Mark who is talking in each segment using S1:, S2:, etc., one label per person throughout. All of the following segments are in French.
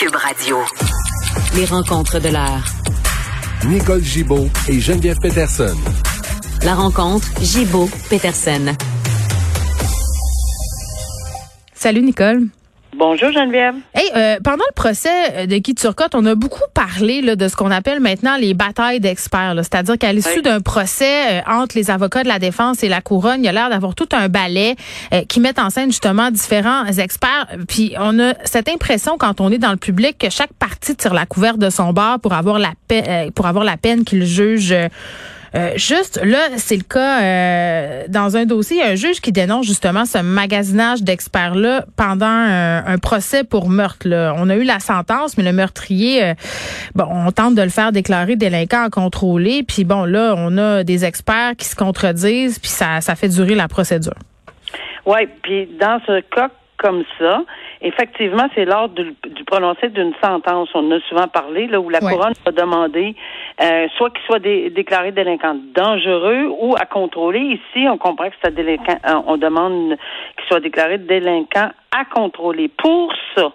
S1: Cube Radio. Les rencontres de l'heure.
S2: Nicole Gibaud et Geneviève Peterson.
S1: La rencontre Gibaud-Peterson.
S3: Salut Nicole.
S4: Bonjour Geneviève.
S3: Hey, euh, pendant le procès de Guy Turcotte, on a beaucoup parlé là, de ce qu'on appelle maintenant les batailles d'experts. C'est-à-dire qu'à l'issue d'un procès euh, entre les avocats de la défense et la couronne, il y a l'air d'avoir tout un ballet euh, qui met en scène justement différents experts. Puis on a cette impression quand on est dans le public que chaque partie tire la couverte de son bord pour avoir la peine, pour avoir la peine qu'il juge euh, juste, là, c'est le cas euh, dans un dossier, un juge qui dénonce justement ce magasinage d'experts-là pendant un, procès pour meurtre. On a eu la sentence, mais le meurtrier, euh, bon, on tente de le faire déclarer délinquant à contrôler. Puis bon, là, on a des experts qui se contredisent, puis ça, ça fait durer la procédure.
S4: Oui, puis dans ce cas comme ça, effectivement, c'est lors du, prononcé d'une sentence. On a souvent parlé là où la couronne a demandé euh, soit qu'il soit déclaré délinquant dangereux ou à contrôler. Ici, on comprend que c'est délinquant. Euh, on demande qu'il soit déclaré délinquant à contrôler. Pour ça,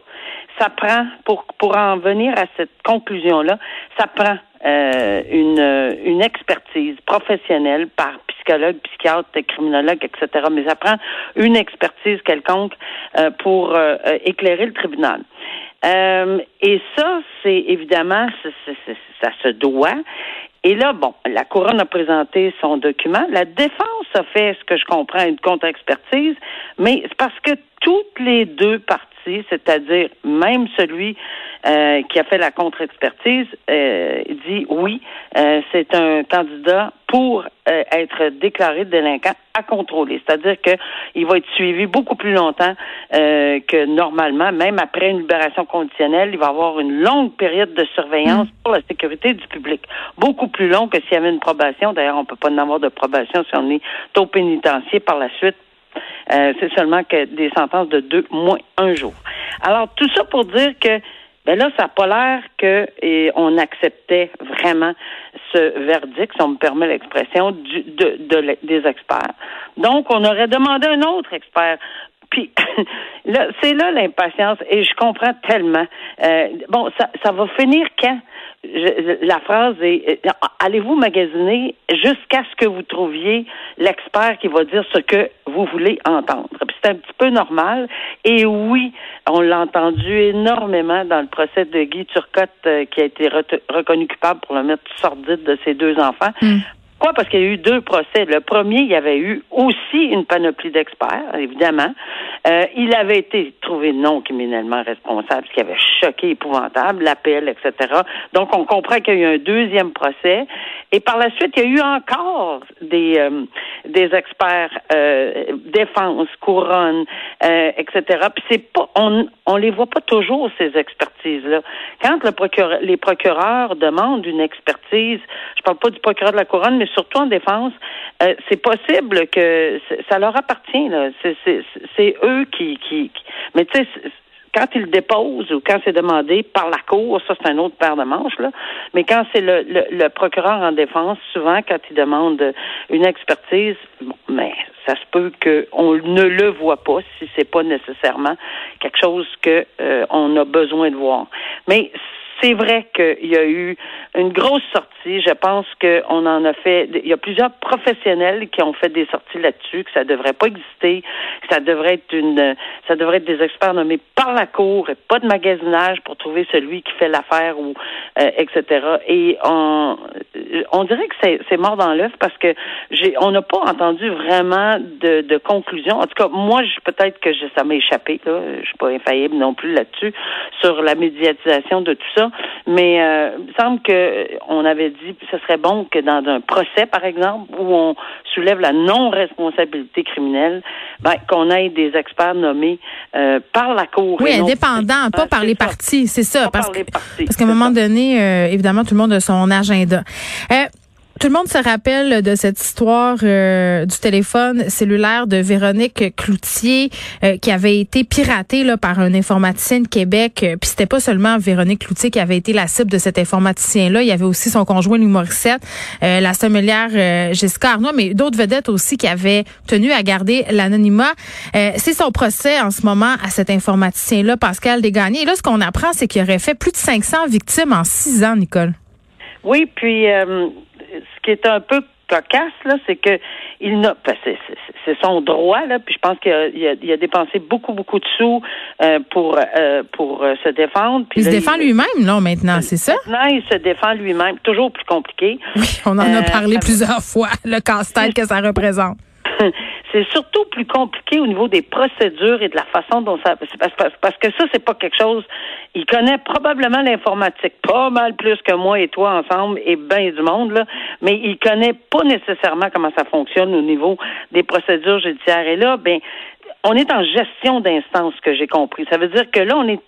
S4: ça prend pour pour en venir à cette conclusion là, ça prend euh, une, une expertise professionnelle par psychologue, psychiatre, criminologue, etc. Mais ça prend une expertise quelconque euh, pour euh, éclairer le tribunal. et ça, c'est évidemment, ça se doit. Et là, bon, la couronne a présenté son document. La défense a fait, ce que je comprends, une contre-expertise, mais c'est parce que toutes les deux parties c'est-à-dire même celui euh, qui a fait la contre-expertise euh, dit oui, euh, c'est un candidat pour être déclaré délinquant à contrôler. C'est-à-dire qu'il va être suivi beaucoup plus longtemps que normalement, même après une libération conditionnelle, il va avoir une longue période de surveillance pour la sécurité du public. Beaucoup plus long que s'il y avait une probation. D'ailleurs, on ne peut pas en avoir de probation si on est au pénitencier par la suite euh, c'est seulement que des sentences de deux moins un jour. Alors, tout ça pour dire que ben là, ça n'a pas l'air que et on acceptait vraiment ce verdict, si on me permet l'expression, du, de, de, des experts. Donc, on aurait demandé un autre expert. Puis là, c'est là l'impatience et je comprends tellement. Euh, bon, ça, ça va finir quand? la phrase est euh, allez-vous magasiner jusqu'à ce que vous trouviez l'expert qui va dire ce que vous voulez entendre? C'est un petit peu normal. Et oui, on l'a entendu énormément dans le procès de Guy Turcotte euh, qui a été reconnu coupable pour le mettre sordide de ses deux enfants. Hmm. Quoi? Parce qu'il y a eu deux procès. Le premier, il y avait eu aussi une panoplie d'experts, évidemment. Euh, il avait été trouvé non criminellement responsable, ce qui avait choqué épouvantable, l'appel, etc. Donc, on comprend qu'il y a eu un deuxième procès. Et par la suite, il y a eu encore des, euh, des experts euh, défense, couronne, euh, etc. Puis c'est pas, on, on les voit pas toujours ces expertises-là. Quand le procureur, les procureurs demandent une expertise, je parle pas du procureur de la couronne, mais surtout en défense, euh, c'est possible que ça leur appartient. C'est eux qui, qui, qui mais tu sais quand il dépose ou quand c'est demandé par la Cour, ça c'est un autre paire de manches, là. Mais quand c'est le, le, procureur en défense, souvent quand il demande une expertise, bon, mais ça se peut qu'on ne le voit pas si c'est pas nécessairement quelque chose que euh, on a besoin de voir. Mais c'est vrai qu'il y a eu une grosse sortie. Je pense qu'on en a fait. Il y a plusieurs professionnels qui ont fait des sorties là-dessus, que ça devrait pas exister, que ça devrait être une, ça devrait être des experts nommés par la cour et pas de magasinage pour trouver celui qui fait l'affaire ou euh, etc. Et on, on dirait que c'est mort dans l'œuf parce que j'ai, on n'a pas entendu vraiment de, de conclusion. En tout cas, moi, peut-être que ça m'a échappé. Là, je suis pas infaillible non plus là-dessus sur la médiatisation de tout ça. Mais euh, il me semble que on avait dit que ce serait bon que dans un procès, par exemple, où on soulève la non-responsabilité criminelle, ben, qu'on ait des experts nommés euh, par la Cour.
S3: Oui, indépendants, pas par les partis, c'est ça. parce, parce qu'à un moment donné, euh, évidemment, tout le monde a son agenda. Tout le monde se rappelle de cette histoire euh, du téléphone cellulaire de Véronique Cloutier euh, qui avait été piratée là, par un informaticien de Québec. Euh, puis c'était pas seulement Véronique Cloutier qui avait été la cible de cet informaticien-là. Il y avait aussi son conjoint l'humoriste, euh, la sommelière Jessica Arnaud, mais d'autres vedettes aussi qui avaient tenu à garder l'anonymat. C'est son procès en ce moment à cet informaticien-là, Pascal Desgagnés. Et là, ce qu'on apprend, c'est qu'il aurait fait plus de 500 victimes en six ans, Nicole.
S4: Oui, puis qui est un peu cocasse, là, c'est que il n'a, ben, c'est son droit, là, puis je pense qu'il a, a, dépensé beaucoup, beaucoup de sous euh, pour euh, pour euh, se défendre.
S3: il se défend lui-même, là, maintenant, c'est ça?
S4: Maintenant, il se défend lui-même, toujours plus compliqué.
S3: Oui, on en a parlé plusieurs fois, le casse-tête que ça représente.
S4: c'est surtout plus compliqué au niveau des procédures et de la façon dont ça parce, que ça c'est pas quelque chose il connaît probablement l'informatique pas mal plus que moi et toi ensemble et bien du monde là mais il connaît pas nécessairement comment ça fonctionne au niveau des procédures judiciaires. Et là ben on est en gestion d'instance, que j'ai compris. Ça veut dire que là, on est,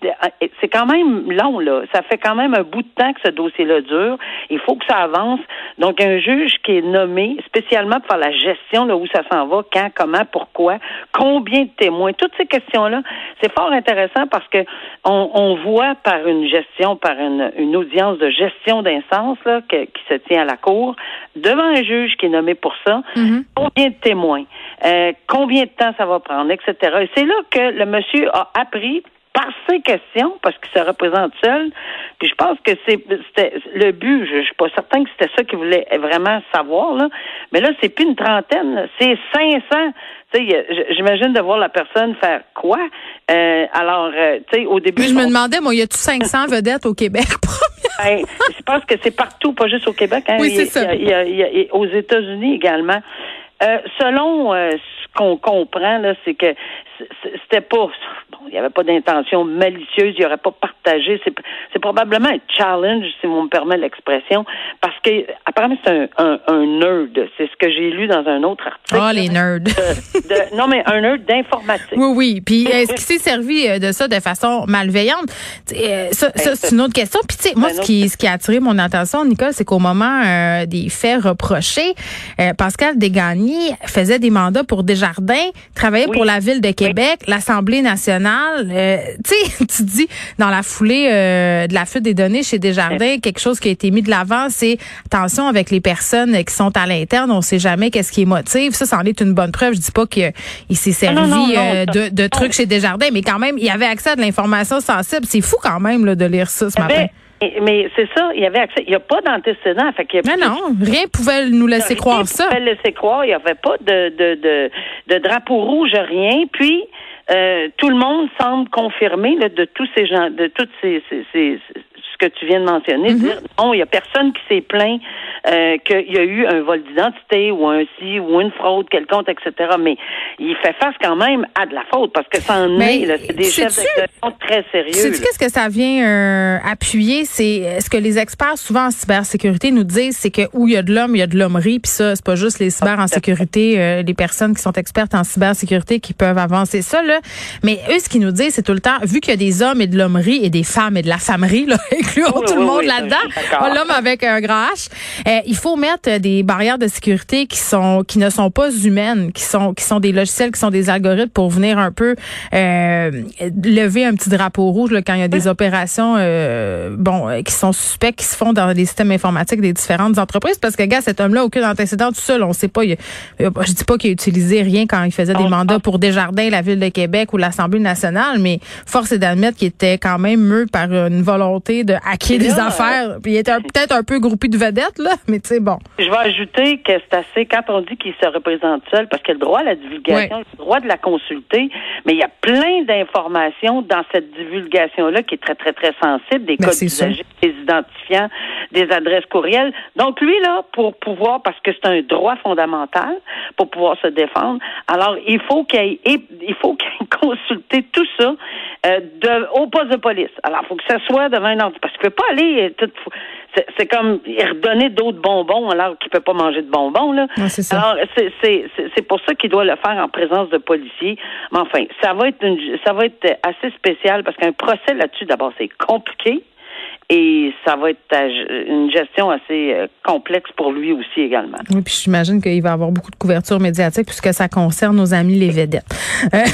S4: c'est quand même long, là. Ça fait quand même un bout de temps que ce dossier-là dure. Il faut que ça avance. Donc, un juge qui est nommé spécialement pour faire la gestion, là, où ça s'en va, quand, comment, pourquoi, combien de témoins, toutes ces questions-là, c'est fort intéressant parce que on, voit par une gestion, par une, audience de gestion d'instance, là, qui se tient à la cour, devant un juge qui est nommé pour ça, mm-hmm. combien de témoins, euh, combien de temps ça va prendre, etc. Et c'est là que le monsieur a appris par ses questions, parce qu'il se représente seul. Puis je pense que c'est c'était le but. Je, je suis pas certain que c'était ça qu'il voulait vraiment savoir là. Mais là, c'est plus une trentaine, c'est 500. Tu sais, j'imagine de voir la personne faire quoi. Euh, alors, euh, tu sais, au début.
S3: je me demandais, moi, y a-tu 500 vedettes au Québec?
S4: ben, je pense que c'est partout, pas juste au Québec. Hein.
S3: Oui, c'est ça.
S4: Il y a, il y a, aux États-Unis également. Euh, selon euh, ce qu'on comprend, là, c'est que c'était pas il n'y avait pas d'intention malicieuse, il n'y aurait pas partagé. C'est probablement un challenge, si on me permet l'expression, parce que apparemment c'est un, un, nerd. C'est ce que j'ai lu dans un autre article.
S3: Oh, les nerds.
S4: non, mais un nerd d'informatique.
S3: Oui, oui. Puis est-ce qu'il s'est servi euh, de ça de façon malveillante? Euh, ça, ça c'est une autre question. Puis tu sais, moi, ce qui, ce qui a attiré mon attention, Nicole, c'est qu'au moment euh, des faits reprochés, Pascal Desgagnés faisait des mandats pour Desjardins, travaillait pour la Ville de Québec, l'Assemblée nationale, euh, tu sais, tu dis dans la foulée euh, de la fuite des données chez Desjardins, quelque chose qui a été mis de l'avant, c'est attention avec les personnes qui sont à l'interne, on sait jamais qu'est-ce qui est motive. Ça, ça en est une bonne preuve. Je dis pas qu'il s'est servi euh, de, de, trucs chez Desjardins, mais quand même, il avait accès à de l'information sensible. C'est fou quand même là, de lire ça ce eh matin.
S4: Ben, mais c'est ça, il y avait accès. Il n'y a pas d'antécédent. Fait
S3: mais non, rien pouvait nous laisser croire ça.
S4: Pouvait laisser croire. Il n'y avait pas de, de, de, de drapeau rouge, rien. Puis, euh, tout le monde semble confirmer de tous ces gens, de toutes ces, ces, ces, ce que tu viens de mentionner, mm-hmm. dire non, il n'y a personne qui s'est plaint euh, qu'il y a eu un vol d'identité ou un si ou une fraude quelconque, etc. Mais il fait face quand même à de la faute parce que ça en est, c'est des chefs d'accusation très sérieux.
S3: Sais-tu qu'est-ce que ça vient euh, appuyer? C'est ce que les experts souvent en cybersécurité nous disent, c'est que où il y a de l'homme, il y a de l'hommerie, puis ça, c'est pas juste les cyber en sécurité, euh, les personnes qui sont expertes en cybersécurité qui peuvent avancer ça, là. Mais eux, ce qu'ils nous disent, c'est tout le temps, vu qu'il y a des hommes et de l'hommerie et des femmes et de la femmerie, là, incluons tout le monde là-dedans, l'homme avec un grand H, euh, il faut mettre des barrières de sécurité qui sont qui ne sont pas humaines, qui sont qui sont des logiciels, qui sont des algorithmes pour venir un peu euh, lever un petit drapeau rouge là, quand il y a des opérations euh, bon euh, qui sont suspectes qui se font dans les systèmes informatiques des différentes entreprises. Parce que gars cet homme-là aucun antécédent tout seul, on sait pas il, je dis pas qu'il a utilisé rien quand il faisait des mandats pour Desjardins, la ville de Québec ou l'Assemblée nationale, mais force est d'admettre qu'il était quand même mieux par une volonté de hacker des affaires, puis il était peut-être un peu groupé de vedettes là, mais bon.
S4: Je vais ajouter que c'est assez, quand on dit qu'il se représente seul, parce qu'il a le droit à la divulgation, le droit de la consulter, mais il y a plein d'informations dans cette divulgation-là qui est très, très, très sensible, des ben, codes d'usagers, des identifiants, des adresses courriels. Donc, lui, là, pour pouvoir, parce que c'est un droit fondamental, pour pouvoir se défendre, alors il faut qu'il il faut qu'il consulter tout ça euh, de, au poste de police. Alors, il faut que ça soit devant un ordre, parce qu'il ne peut pas aller tout, c'est comme redonner d'autres bonbons alors qu'il peut pas manger de bonbons là.
S3: c'est
S4: Alors c'est pour ça qu'il doit le faire en présence de policiers. Mais enfin, ça va être une, ça va être assez spécial parce qu'un procès là-dessus d'abord c'est compliqué. Et ça va être une gestion assez euh, complexe pour lui aussi également.
S3: Oui, puis j'imagine qu'il va avoir beaucoup de couverture médiatique puisque ça concerne nos amis les vedettes. Euh,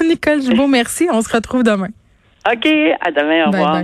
S3: Nicole Gibault, merci. On se retrouve demain.
S4: OK. À demain. Au revoir.